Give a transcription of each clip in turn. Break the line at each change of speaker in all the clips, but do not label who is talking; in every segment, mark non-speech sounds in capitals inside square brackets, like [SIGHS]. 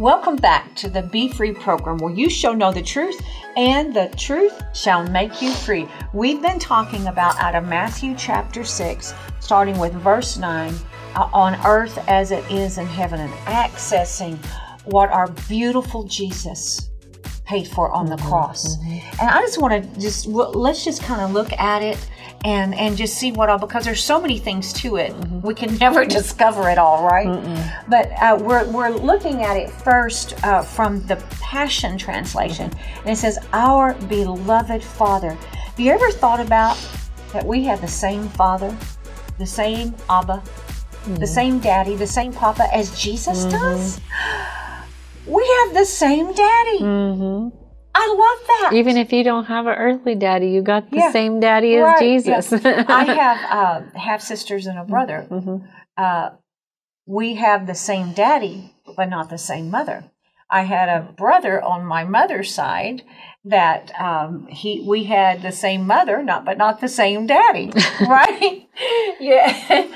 Welcome back to the Be Free program where you shall know the truth and the truth shall make you free. We've been talking about out of Matthew chapter 6, starting with verse 9, uh, on earth as it is in heaven, and accessing what our beautiful Jesus paid for on the mm-hmm, cross. Mm-hmm. And I just want to just let's just kind of look at it and and just see what all because there's so many things to it. Mm-hmm. We can [LAUGHS] never discover it all, right? But uh, we're we're looking at it first uh, from the Passion translation, and it says, "Our beloved Father." Have you ever thought about that we have the same Father, the same Abba, the mm-hmm. same Daddy, the same Papa as Jesus mm-hmm. does? [GASPS] We have the same daddy. Mm-hmm. I love that.
Even if you don't have an earthly daddy, you got the yeah. same daddy as. Jesus.
Yeah. [LAUGHS] I have uh, half sisters and a brother. Mm-hmm. Uh, we have the same daddy, but not the same mother. I had a brother on my mother's side that um, he we had the same mother, not but not the same daddy, [LAUGHS] right? [LAUGHS] yeah,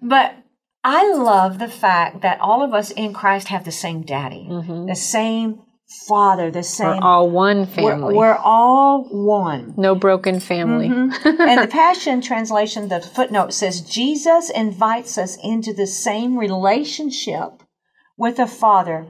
but I love the fact that all of us in Christ have the same daddy, mm-hmm. the same father, the same.
We're all one family.
We're, we're all one.
No broken family.
Mm-hmm. [LAUGHS] and the Passion Translation, the footnote says Jesus invites us into the same relationship with the Father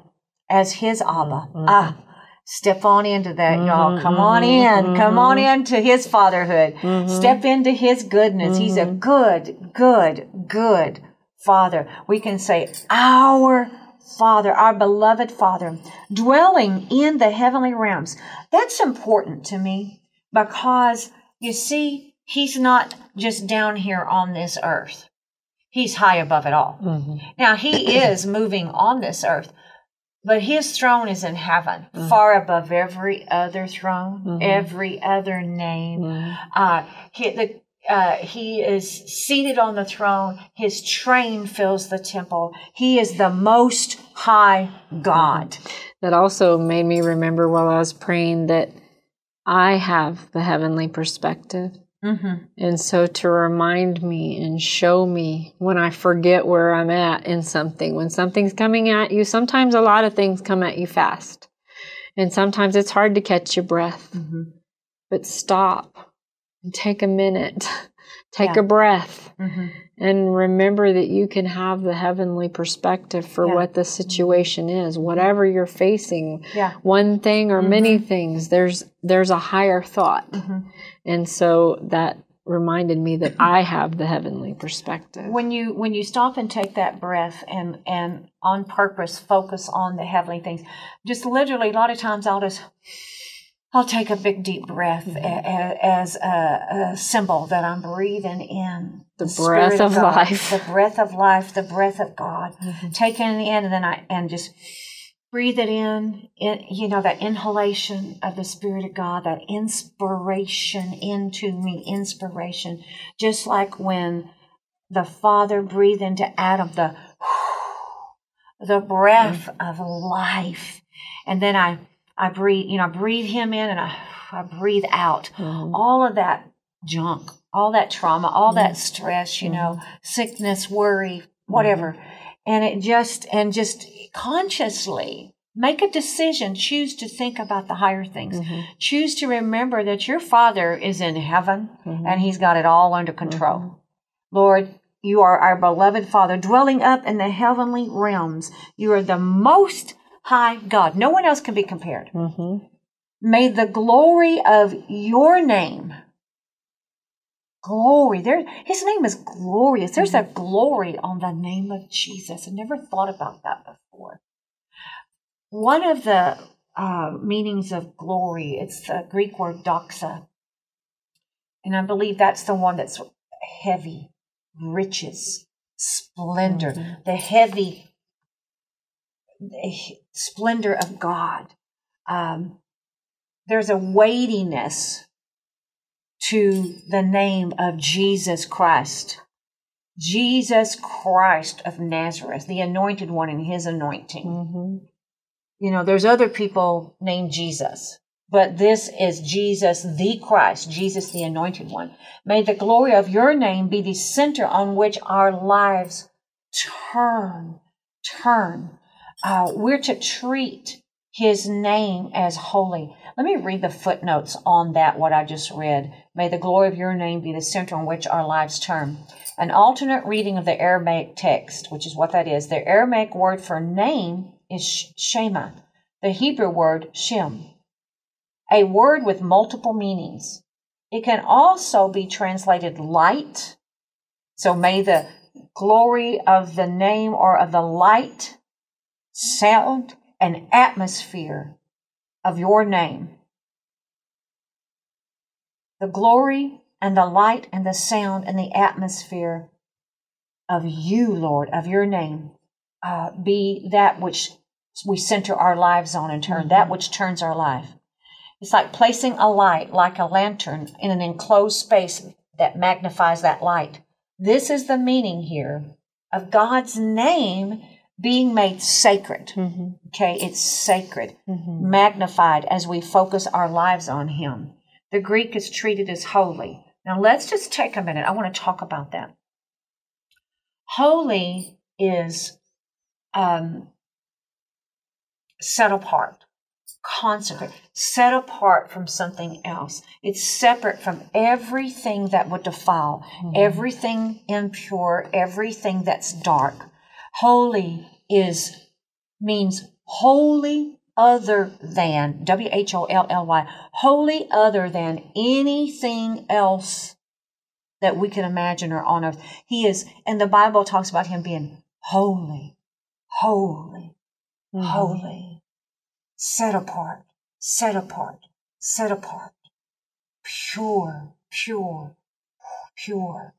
as his Abba. Mm-hmm. Ah, step on into that, y'all. Mm-hmm. Come on in. Mm-hmm. Come on into his fatherhood. Mm-hmm. Step into his goodness. He's a good, good, good Father. We can say, Our Father, our beloved Father, dwelling in the heavenly realms. That's important to me because you see, He's not just down here on this earth. He's high above it all. Mm-hmm. Now, He is [COUGHS] moving on this earth, but His throne is in heaven, mm-hmm. far above every other throne, mm-hmm. every other name. Mm-hmm. Uh, he, the uh, he is seated on the throne. His train fills the temple. He is the most high God.
That also made me remember while I was praying that I have the heavenly perspective. Mm-hmm. And so to remind me and show me when I forget where I'm at in something, when something's coming at you, sometimes a lot of things come at you fast. And sometimes it's hard to catch your breath. Mm-hmm. But stop take a minute, [LAUGHS] take yeah. a breath, mm-hmm. and remember that you can have the heavenly perspective for yeah. what the situation is, whatever you're facing. Yeah. One thing or mm-hmm. many things, there's there's a higher thought, mm-hmm. and so that reminded me that I have the heavenly perspective.
When you when you stop and take that breath and and on purpose focus on the heavenly things, just literally a lot of times I'll just I'll take a big deep breath mm-hmm. a, as a, a, symbol that I'm breathing in
the, the breath of,
of
life,
the breath of life, the breath of God. Mm-hmm. Take it in, and then I and just breathe it in, in. You know that inhalation of the Spirit of God, that inspiration into me, inspiration, just like when the Father breathed into Adam the [SIGHS] the breath mm-hmm. of life, and then I I breathe, you know, I breathe him in and I, I breathe out. Mm-hmm. All of that junk, all that trauma, all mm-hmm. that stress, you know, mm-hmm. sickness, worry, whatever. Mm-hmm. And it just, and just consciously make a decision, choose to think about the higher things. Mm-hmm. Choose to remember that your Father is in heaven mm-hmm. and He's got it all under control. Lord, you are our beloved Father, dwelling up in the heavenly realms. You are the most high God. No one else can be compared. Mm-hmm. May the glory of your name, glory, there, his name is glorious. There's mm-hmm. a glory on the name of Jesus. I never thought about that before. One of the uh, meanings of glory, it's the Greek word doxa. And I believe that's the one that's heavy, riches, splendor, mm-hmm. the heavy splendor of God. Um, there's a weightiness to the name of Jesus Christ. Jesus Christ of Nazareth, the anointed one in his anointing. Mm-hmm. You know, there's other people named Jesus, but this is Jesus the Christ, Jesus the anointed one. May the glory of your name be the center on which our lives turn, turn uh, we're to treat his name as holy. Let me read the footnotes on that, what I just read. May the glory of your name be the center on which our lives turn. An alternate reading of the Aramaic text, which is what that is, the Aramaic word for name is Shema, the Hebrew word Shem, a word with multiple meanings. It can also be translated light. So may the glory of the name or of the light, sound, and atmosphere of your name. The glory and the light and the sound and the atmosphere of you, Lord, of your name, uh, be that which we center our lives on and turn, mm-hmm. that which turns our life. It's like placing a light, like a lantern, in an enclosed space that magnifies that light. This is the meaning here of God's name being made sacred. Mm-hmm. Okay, it's sacred, mm-hmm. magnified as we focus our lives on Him. The Greek is treated as holy. Now, let's just take a minute. I want to talk about that. Holy is um, set apart, consecrated, set apart from something else. It's separate from everything that would defile, mm-hmm. everything impure, everything that's dark. Holy is means holy other than, W H O L L Y, holy other than anything else that we can imagine or on earth. He is, and the Bible talks about him being holy, holy, mm-hmm. holy, set apart, set apart, set apart, pure, pure, pure.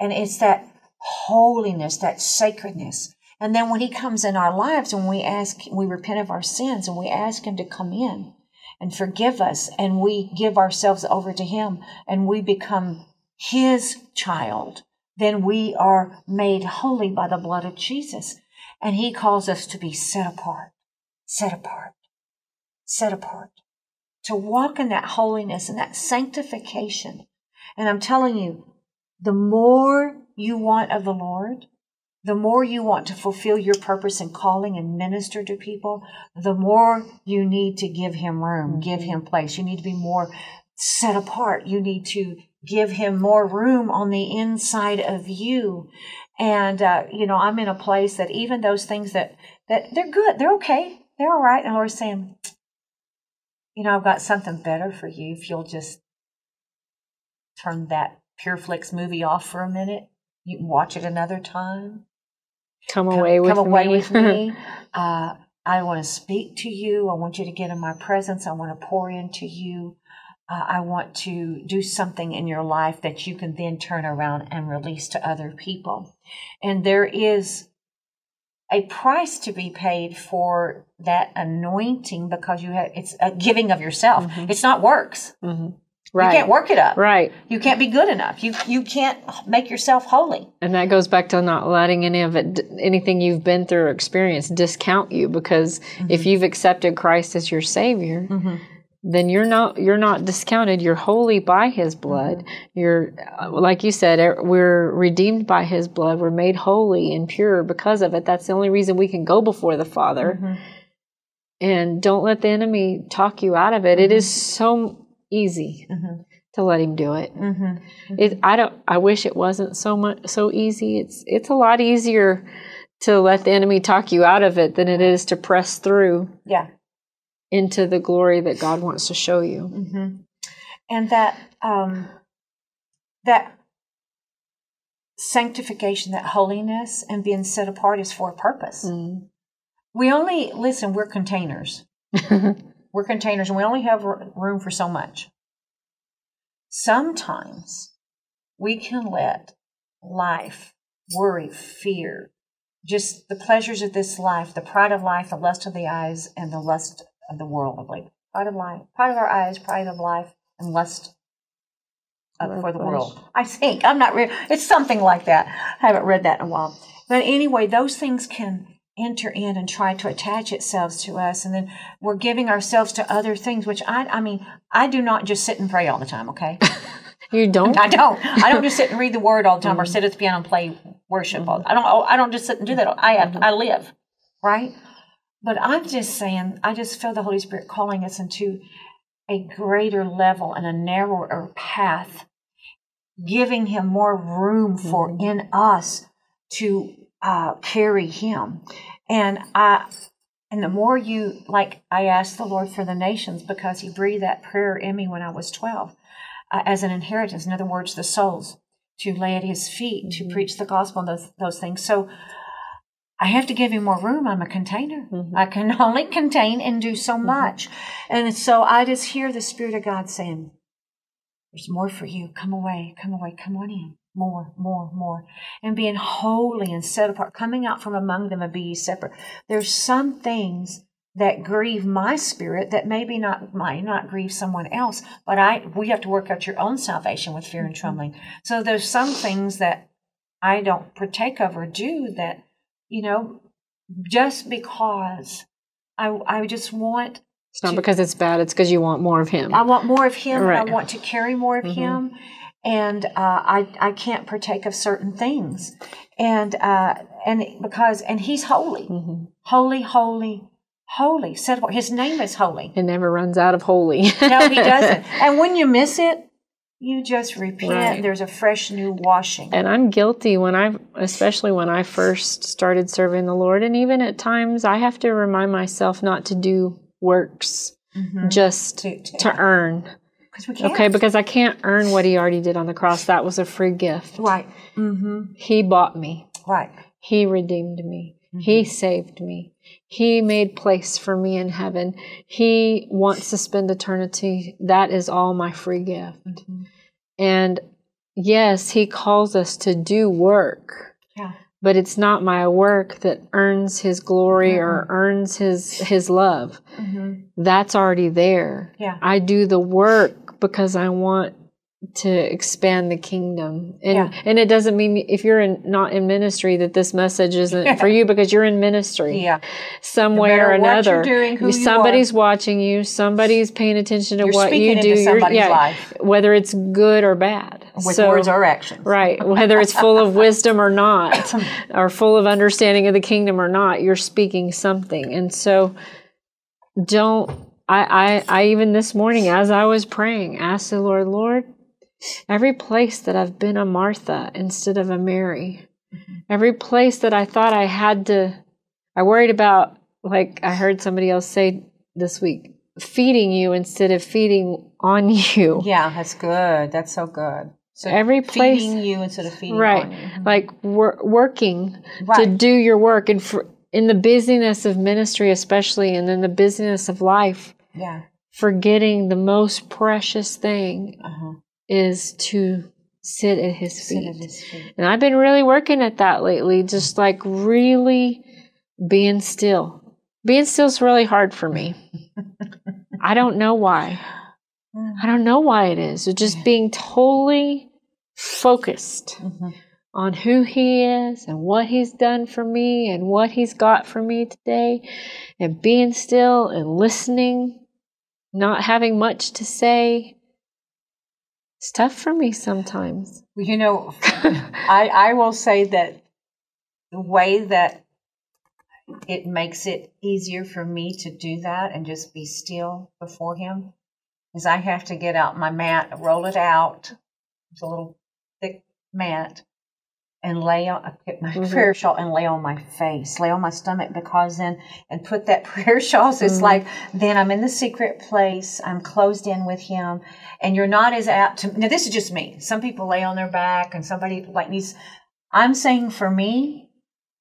And it's that holiness, that sacredness and then when he comes in our lives, when we ask, we repent of our sins and we ask him to come in and forgive us and we give ourselves over to him and we become his child, then we are made holy by the blood of Jesus. And he calls us to be set apart, set apart, set apart, to walk in that holiness and that sanctification. And I'm telling you, the more you want of the Lord, the more you want to fulfill your purpose and calling and minister to people, the more you need to give him room, mm-hmm. give him place. You need to be more set apart. You need to give him more room on the inside of you. And, uh, you know, I'm in a place that even those things that, that they're good, they're okay, they're all right. And the Lord's saying, you know, I've got something better for you if you'll just turn that PureFlix movie off for a minute. You can watch it another time.
Come away come, with
come away
me.
with me. [LAUGHS] Uh, I want to speak to you. I want you to get in my presence. I want to pour into you. Uh, I want to do something in your life that you can then turn around and release to other people. And there is a price to be paid for that anointing because you have it's a giving of yourself. Mm-hmm. It's not works. Mm-hmm. Right. You can't work it up.
Right.
You can't be good enough. You you can't make yourself holy.
And that goes back to not letting any of it, anything you've been through or experienced, discount you. Because mm-hmm. if you've accepted Christ as your Savior, mm-hmm. then you're not you're not discounted. You're holy by His blood. Mm-hmm. You're like you said, er, we're redeemed by His blood. We're made holy and pure because of it. That's the only reason we can go before the Father. Mm-hmm. And don't let the enemy talk you out of it. It mm-hmm. is so easy mm-hmm. to let him do it. Mm-hmm. mm-hmm. It. I don't. I wish it wasn't so much so easy. It's it's a lot easier to let the enemy talk you out of it than it is to press through.
Yeah.
Into the glory that God wants to show you.
Mm-hmm. And that um, that sanctification, that holiness, and being set apart is for a purpose. Mm. We only listen. We're containers. [LAUGHS] We're containers and we only have room for so much. Sometimes we can let life, worry, fear, just the pleasures of this life, the pride of life, the lust of the eyes, and the lust of the world. Like pride of life, pride of our eyes, pride of life, and lust of, for the world. I think I'm not. Re- it's something like that. I haven't read that in a while. But anyway, those things can enter in and try to attach itself to us and then we're giving ourselves to other things which i i mean i do not just sit and pray all the time okay [LAUGHS]
you don't
i don't i don't just sit and read the word all the time mm-hmm. or sit at the piano and play worship mm-hmm. i don't i don't just sit and do that i have i live right But I'm just saying, I just feel the Holy Spirit calling us into a greater level and a narrower path, giving Him more room for
Mm-hmm.
in us to uh, carry Him. And I, and the more you like, I asked the Lord for the nations because He breathed that prayer in me when I was twelve, uh, as an inheritance. In other words, the souls to lay at His feet to preach the gospel and those those things. So. I have to give him more room. I'm a container. I can [LAUGHS] only contain and do so much. And so I just hear the Spirit of God saying, There's more for you. Come away, come away, come on in. More, more, more. And being holy and set apart, coming out from among them and be ye separate. There's some things that grieve my spirit that maybe not might not grieve someone else, but I we have to work out your own salvation with fear and trembling. So there's some things that I don't partake of or do that you know, just because I I just want
It's not because it's bad, it's because you want more of Him.
I want more of him.
Right. Mm-hmm.
I want to carry more of him, and uh, I I can't partake of certain things, and uh, and because and he's holy,
Mm-hmm.
holy, holy, holy. Said. His name is holy.
It never runs out of holy.
No, he doesn't. [LAUGHS] and when you miss it, you just repent.
Right.
There's a fresh new washing.
And I'm guilty when I, especially when I first started serving the Lord. And even at times, I have to remind myself not to do works just
To- to-
to earn.
Because we can't.
Okay, because I can't earn what He already did on the cross. That was a free gift.
Right. Mm-hmm.
He bought me,
Right.
He redeemed me, He saved me. He made place for me in heaven. He wants to spend eternity. That is all my free gift. And yes, He calls us to do work. But it's not my work that earns His glory or earns His His love.
Mm-hmm.
That's already there.
Yeah.
I do the work because I want to expand the kingdom. And
Yeah.
and it doesn't mean if you're in, not in ministry that this message isn't [LAUGHS] for you because you're in ministry
Yeah.
some way
matter
or
what
another.
you're doing, who you
somebody's watching you, somebody's paying attention to
You're
what you do.
into
You're-
somebody's
yeah,
life.
whether it's good or bad.
With
So-
words or actions.
Right. Whether it's full of wisdom or not, [LAUGHS] or full of understanding of the kingdom or not, you're speaking something. And so don't I, I I even this morning as I was praying, asked the Lord, Lord, every place that I've been a Martha instead of a Mary, mm-hmm. every place that I thought I had to I worried about like I heard somebody else say this week, feeding you instead of feeding on [LAUGHS] you.
Yeah, that's good. That's so good. So
Every place-
feeding you instead of feeding
right
you.
like wor- working to do your work and for in the busyness of ministry especially and in the busyness of life
Yeah.
forgetting the most precious thing
Uh-huh.
is to sit at his
Sit
feet
at his feet.
and i've been really working at that lately just like really being still being still is really hard for me [LAUGHS] i don't know why i don't know why it is. It's just being totally focused
Mhm.
on who he is and what he's done for me and what he's got for me today and being still and listening not having much to say. It's tough for me sometimes.
You know, I I will say that the way that it makes it easier for me to do that and just be still before him is I have to get out my mat, roll it out. It's a little thick mat. And lay on I get my
Mhm.
prayer shawl and lay on my face, lay on my stomach because then and put that [LAUGHS] prayer shawl. So it's
Mhm.
like then I'm in the secret place. I'm closed in with him, and you're not as apt to. Now this is just me. Some people lay on their back, and somebody like needs. I'm saying for me,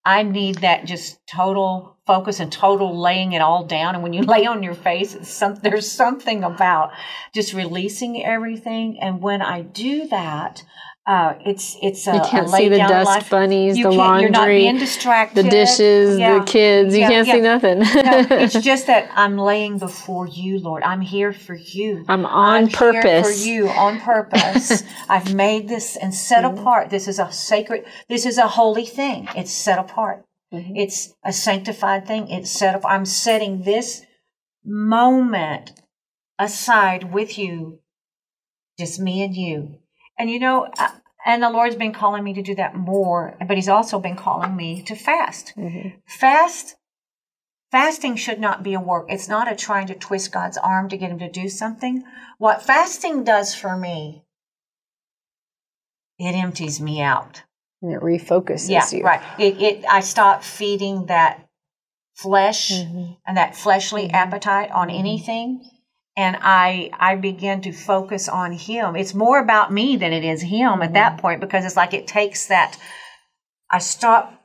I need that just total focus and total laying it all down. And when you [LAUGHS] lay on your face, some, there's something about just releasing everything. And when I do that, uh, it's it's a,
you can't
a
see the dust
life.
bunnies
You
the laundry
You're not being distracted.
the dishes
Yeah.
the kids you
Yeah,
can't
yeah.
see nothing
no, it's [LAUGHS] just that I'm laying before you, Lord. I'm here for you.
i'm on
I'm
purpose
here for you on purpose. [LAUGHS] I've made this and set
Mm-hmm.
apart. This is a sacred. This is a holy thing. It's set apart.
Mhm.
It's a sanctified thing. It's set up. I'm setting this moment aside with you, just me and you. And you know, uh, and the Lord's been calling me to do that more, but He's also been calling me to fast.
Mhm.
Fast, fasting should not be a work. It's not a trying to twist God's arm to get him to do something. What fasting does for me, it empties me out.
And it refocuses
Yeah,
you.
right. It, it, I stop feeding that flesh
Mm-hmm.
and that fleshly appetite on anything. And I, I begin to focus on him. It's more about me than it is him at
Mm-hmm.
that point because it's like it takes that, I stop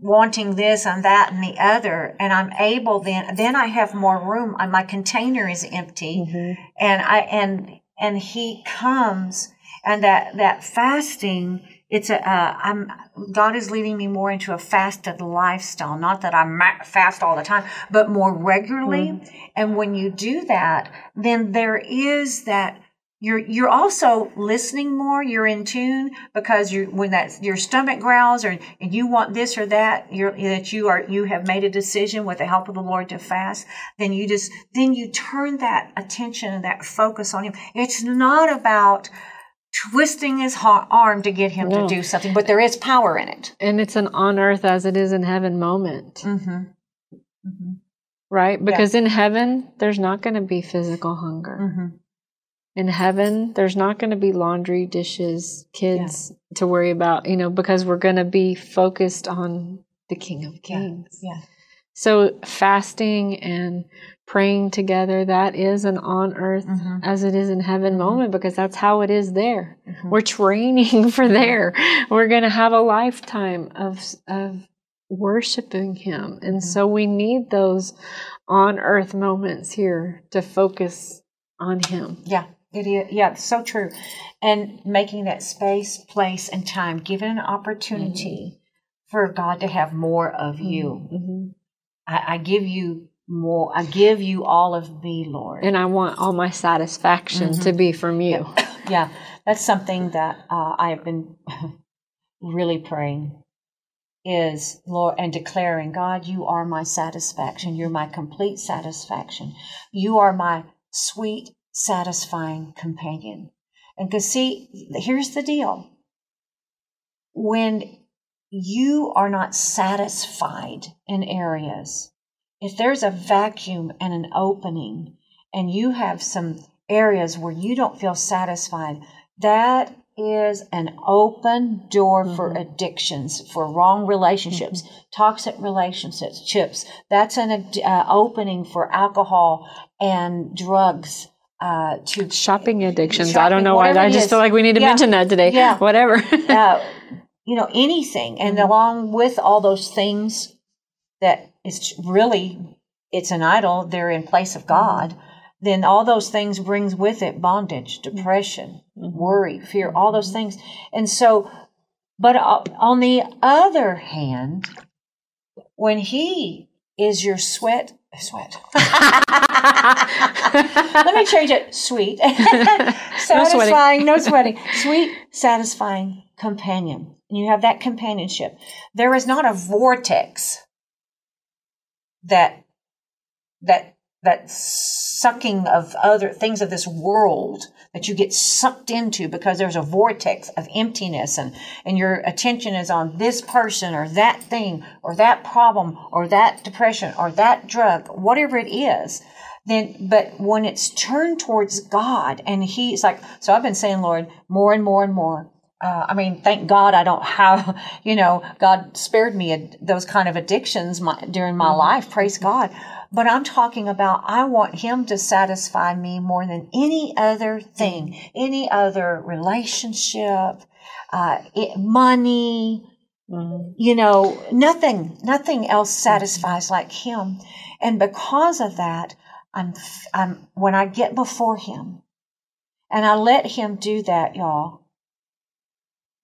wanting this and that and the other and i'm able then then i have more room Uh, my container is empty
Mm-hmm.
and i and and he comes and that that fasting it's a uh, i'm god is leading me more into a fasted lifestyle not that i ma- fast all the time but more regularly. And when you do that then there is that you're you're also listening more you're in tune because you when that your stomach growls or and you want this or that you're that you are you have made a decision with the help of the lord to fast then you just then you turn that attention and that focus on him. It's not about twisting his ha- arm to get him
No.
to do something but there is power in it
And it's an on earth as it is in heaven moment,
mm-hmm. Mm-hmm.
right? Because in heaven, there's not going to be physical hunger.
Mm-hmm.
In heaven, there's not going to be laundry, dishes, kids to worry about, you know, because we're going to be focused on the King of Kings.
yeah
So fasting and praying together, that is an on earth
Mhm.
as it is in heaven mm-hmm. moment because that's how it is there.
Mhm.
We're training [LAUGHS] for there. We're going to have a lifetime of of worshiping him. And mm-hmm. so we need those on earth moments here to focus on him.
Yeah, it is. Yeah, so true. And making that space, place, and time, given an opportunity mm-hmm. for God to have more of you. I, I give you more. I give you all of me, Lord.
And I want all my satisfaction to be from you. [LAUGHS]
yeah, that's something that uh, I have been [LAUGHS] really praying is Lord and declaring, God, you are my satisfaction. You're my complete satisfaction. You are my sweet, satisfying companion. And because see, here's the deal. When you are not satisfied in areas, if there's a vacuum and an opening, and you have some areas where you don't feel satisfied, that is an open door for addictions, for wrong relationships, toxic relationships. Chips. That's an ad- uh, opening for alcohol and drugs. Uh, to
Shopping addictions. I don't know why. I just feel like we need to
Yeah.
mention that today.
Yeah.
Whatever.
uh, [LAUGHS] you know anything. And mm-hmm. along with all those things that it's really it's an idol they're in place of mm-hmm. god then all those things brings with it bondage mm-hmm. depression worry fear all those things. And so but on the other hand when he is your sweat sweat. [LAUGHS] Let me change it. Sweet. [LAUGHS] Satisfying no sweating. Sweet satisfying companion. And you have that companionship. There is not a vortex that that that sucking of other things of this world that you get sucked into because there's a vortex of emptiness and and your attention is on this person or that thing or that problem or that depression or that drug whatever it is then but when it's turned towards god and he's like so i've been saying lord more and more and more uh, I mean, thank God I don't have, [LAUGHS] you know, God spared me ad- those kind of addictions my, during my life. Praise God. But I'm talking about I want Him to satisfy me more than any other thing, any other relationship, uh, it, money, you know, nothing, nothing else satisfies like Him. And because of that, I'm, I'm, when I get before Him and I let Him do that, y'all,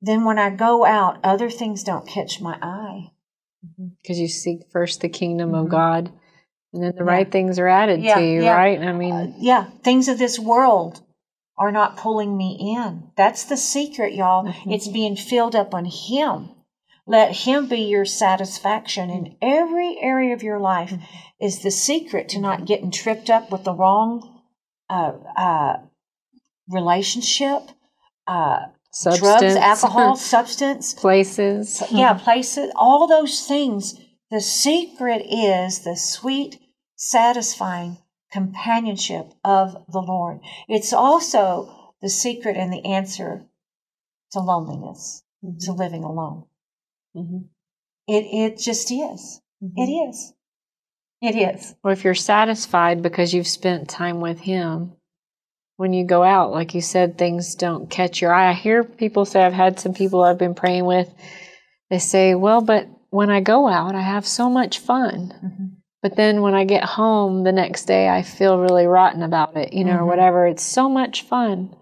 then when I go out, other things don't catch my eye.
Because you seek first the kingdom of God, and then the right things are added
Mm-hmm. Yeah,
to you,
yeah.
right? I mean,
Uh, yeah, things of this world are not pulling me in. That's the secret, y'all.
Mm-hmm.
It's being filled up on Him. Let Him be your satisfaction in every area of your life.
Mm-hmm.
Is the secret to not getting tripped up with the wrong uh, uh, relationship, uh,
substance,
drugs, alcohol, [LAUGHS] substance.
places.
yeah, places, all those things The secret is the sweet, satisfying companionship of the Lord. It's also the secret and the answer to loneliness, mm-hmm. to living alone. Mm-hmm. It, it just is. Mm-hmm. It is. It is.
Or if you're satisfied because you've spent time with Him, when you go out, like you said, things don't catch your eye. I hear people say, I've had some people I've been praying with, they say, well, but when I go out, I have so much fun. Mm-hmm. But then when I get home the next day, I feel really rotten about it, you know, mm-hmm. or whatever. It's so much fun.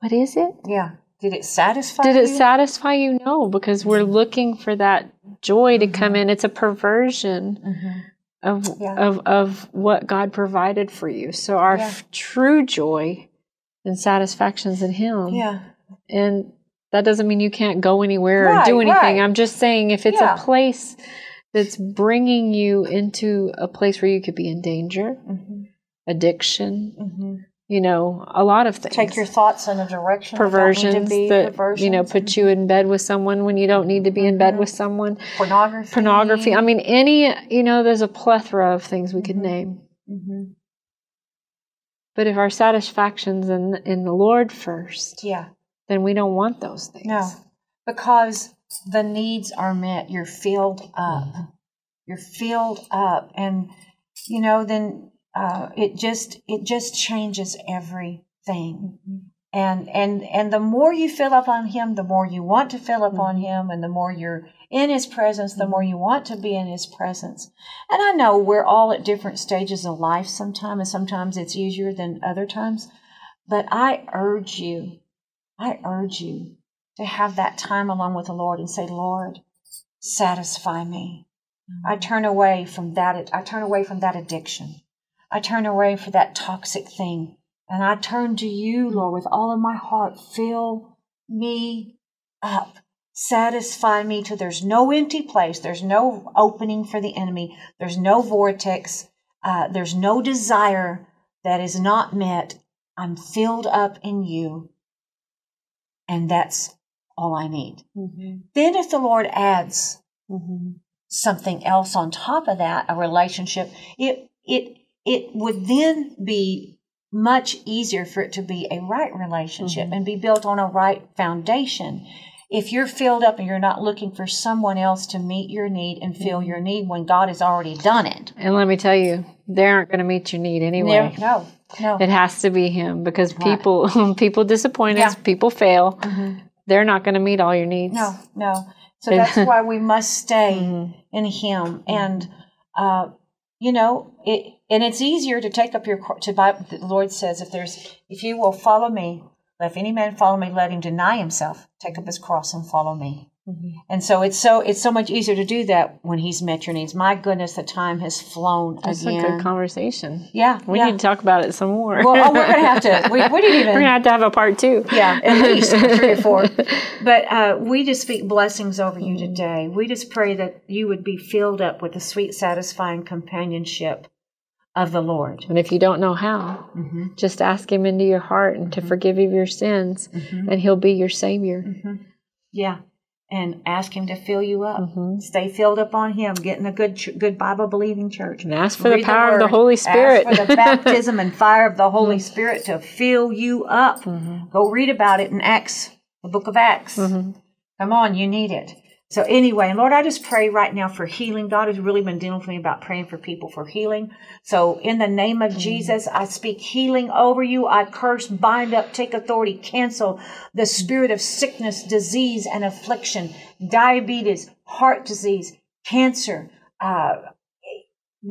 But is it?
Yeah. Did it satisfy
Did
you?
it satisfy you? No, because we're looking for that joy to mm-hmm. come in. It's a perversion mm-hmm. Of, yeah. of, of what God provided for you. So our yeah. f- true joy and satisfactions in Him.
Yeah.
And that doesn't mean you can't go anywhere right, or do anything. Right. I'm just saying if it's yeah. a place that's bringing you into a place where you could be in danger, mm-hmm. addiction, mm-hmm. You know, a lot of things.
Take your thoughts in a direction
perversions that, that perversions. you know put you in bed with someone when you don't need to be in bed mm-hmm. with someone.
Pornography.
Pornography. I mean, any you know, there's a plethora of things we could mm-hmm. name. Mm-hmm. But if our satisfaction's in in the Lord first,
yeah,
then we don't want those things.
No, because the needs are met. You're filled up. Mm-hmm. You're filled up, and you know then uh, it just it just changes everything. Mm-hmm. And and and the more you fill up on Him, the more you want to fill up mm-hmm. on Him, and the more you're in His presence, the more mm-hmm. you want to be in His presence. And I know we're all at different stages of life. Sometimes, and sometimes it's easier than other times. But I urge you I urge you to have that time alone with the Lord and say, Lord, satisfy me. I turn away from that. I turn away from that addiction. I turn away from that toxic thing. And I turn to you, Lord, with all of my heart. Fill me up. Satisfy me till there's no empty place. There's no opening for the enemy. There's no vortex. Uh, there's no desire that is not met. I'm filled up in you and that's all I need. Mm-hmm. Then, if the Lord adds mm-hmm. something else on top of that, a relationship, it it it would then be much easier for it to be a right relationship mm-hmm. and be built on a right foundation. If you're filled up and you're not looking for someone else to meet your need and fill mm-hmm. your need when God has already done it.
And let me tell you, they aren't going to meet your need anyway.
No, no.
It has to be him because people [LAUGHS] people disappoint us, yeah. people fail. Mm-hmm. They're not going to meet all your needs.
No, no. So that's [LAUGHS] why we must stay mm-hmm. in him and uh, you know, it and it's easier to take up your to Bible the Lord says if there's if you will follow me, if any man follow me, let him deny himself, take up his cross and follow me. Mm-hmm. And so it's so it's so much easier to do that when he's met your needs. My goodness, the time has flown
That's
again.
a good conversation.
Yeah,
we
yeah.
need to talk about it some more.
Well, oh, we're gonna have to. We, we didn't [LAUGHS] even.
We're gonna have to have a part two.
Yeah, at least three or four. [LAUGHS] But uh, we just speak blessings over you today. We just pray that you would be filled up with the sweet, satisfying companionship of the Lord.
And if you don't know how, mm-hmm. just ask Him into your heart and to mm-hmm. forgive you of your sins, mm-hmm. and He'll be your Savior.
Mm-hmm. Yeah and ask Him to fill you up. Stay filled up on Him. Get in a good, good Bible believing church.
And ask for Read the power the of the Holy Spirit.
Ask for the [LAUGHS] baptism and fire of the Holy. Spirit to fill you up. Go read about it in Acts, the book of Acts. Come on, you need it. So anyway, Lord, I just pray right now for healing. God has really been dealing with me about praying for people for healing. So in the name of Jesus, I speak healing over you. I curse, bind up, take authority, cancel the spirit of sickness, disease, and affliction, diabetes, heart disease, cancer, uh,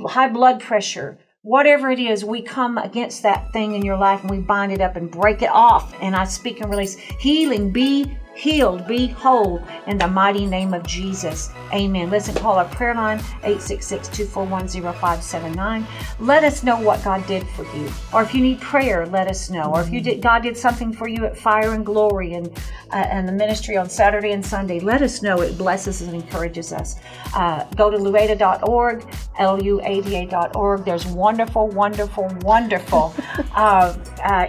high blood pressure, whatever it is, we come against that thing in your life and we bind it up and break it off. And I speak and release healing, be healed, be whole in the mighty name of Jesus. Amen. Listen, call our prayer line 866-241-0579. Let us know what God did for you. Or if you need prayer, let us know. Or if you did God did something for you at Fire and Glory and uh, and the ministry on Saturday and Sunday, let us know. It blesses and encourages us. Uh, go to luada.org, L-U-A-D-A.org. There's wonderful, wonderful, wonderful [LAUGHS] uh, uh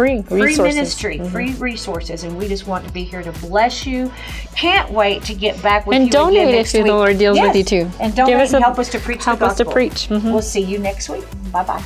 free
free
free ministry, mm-hmm. free resources, and we just want to be here to bless you. Can't wait to get back with
and
you
And
donate
if the Lord deals yes. with you too.
And donate and help us to preach.
Help us to preach.
Mm-hmm. We'll see you next week. Bye bye.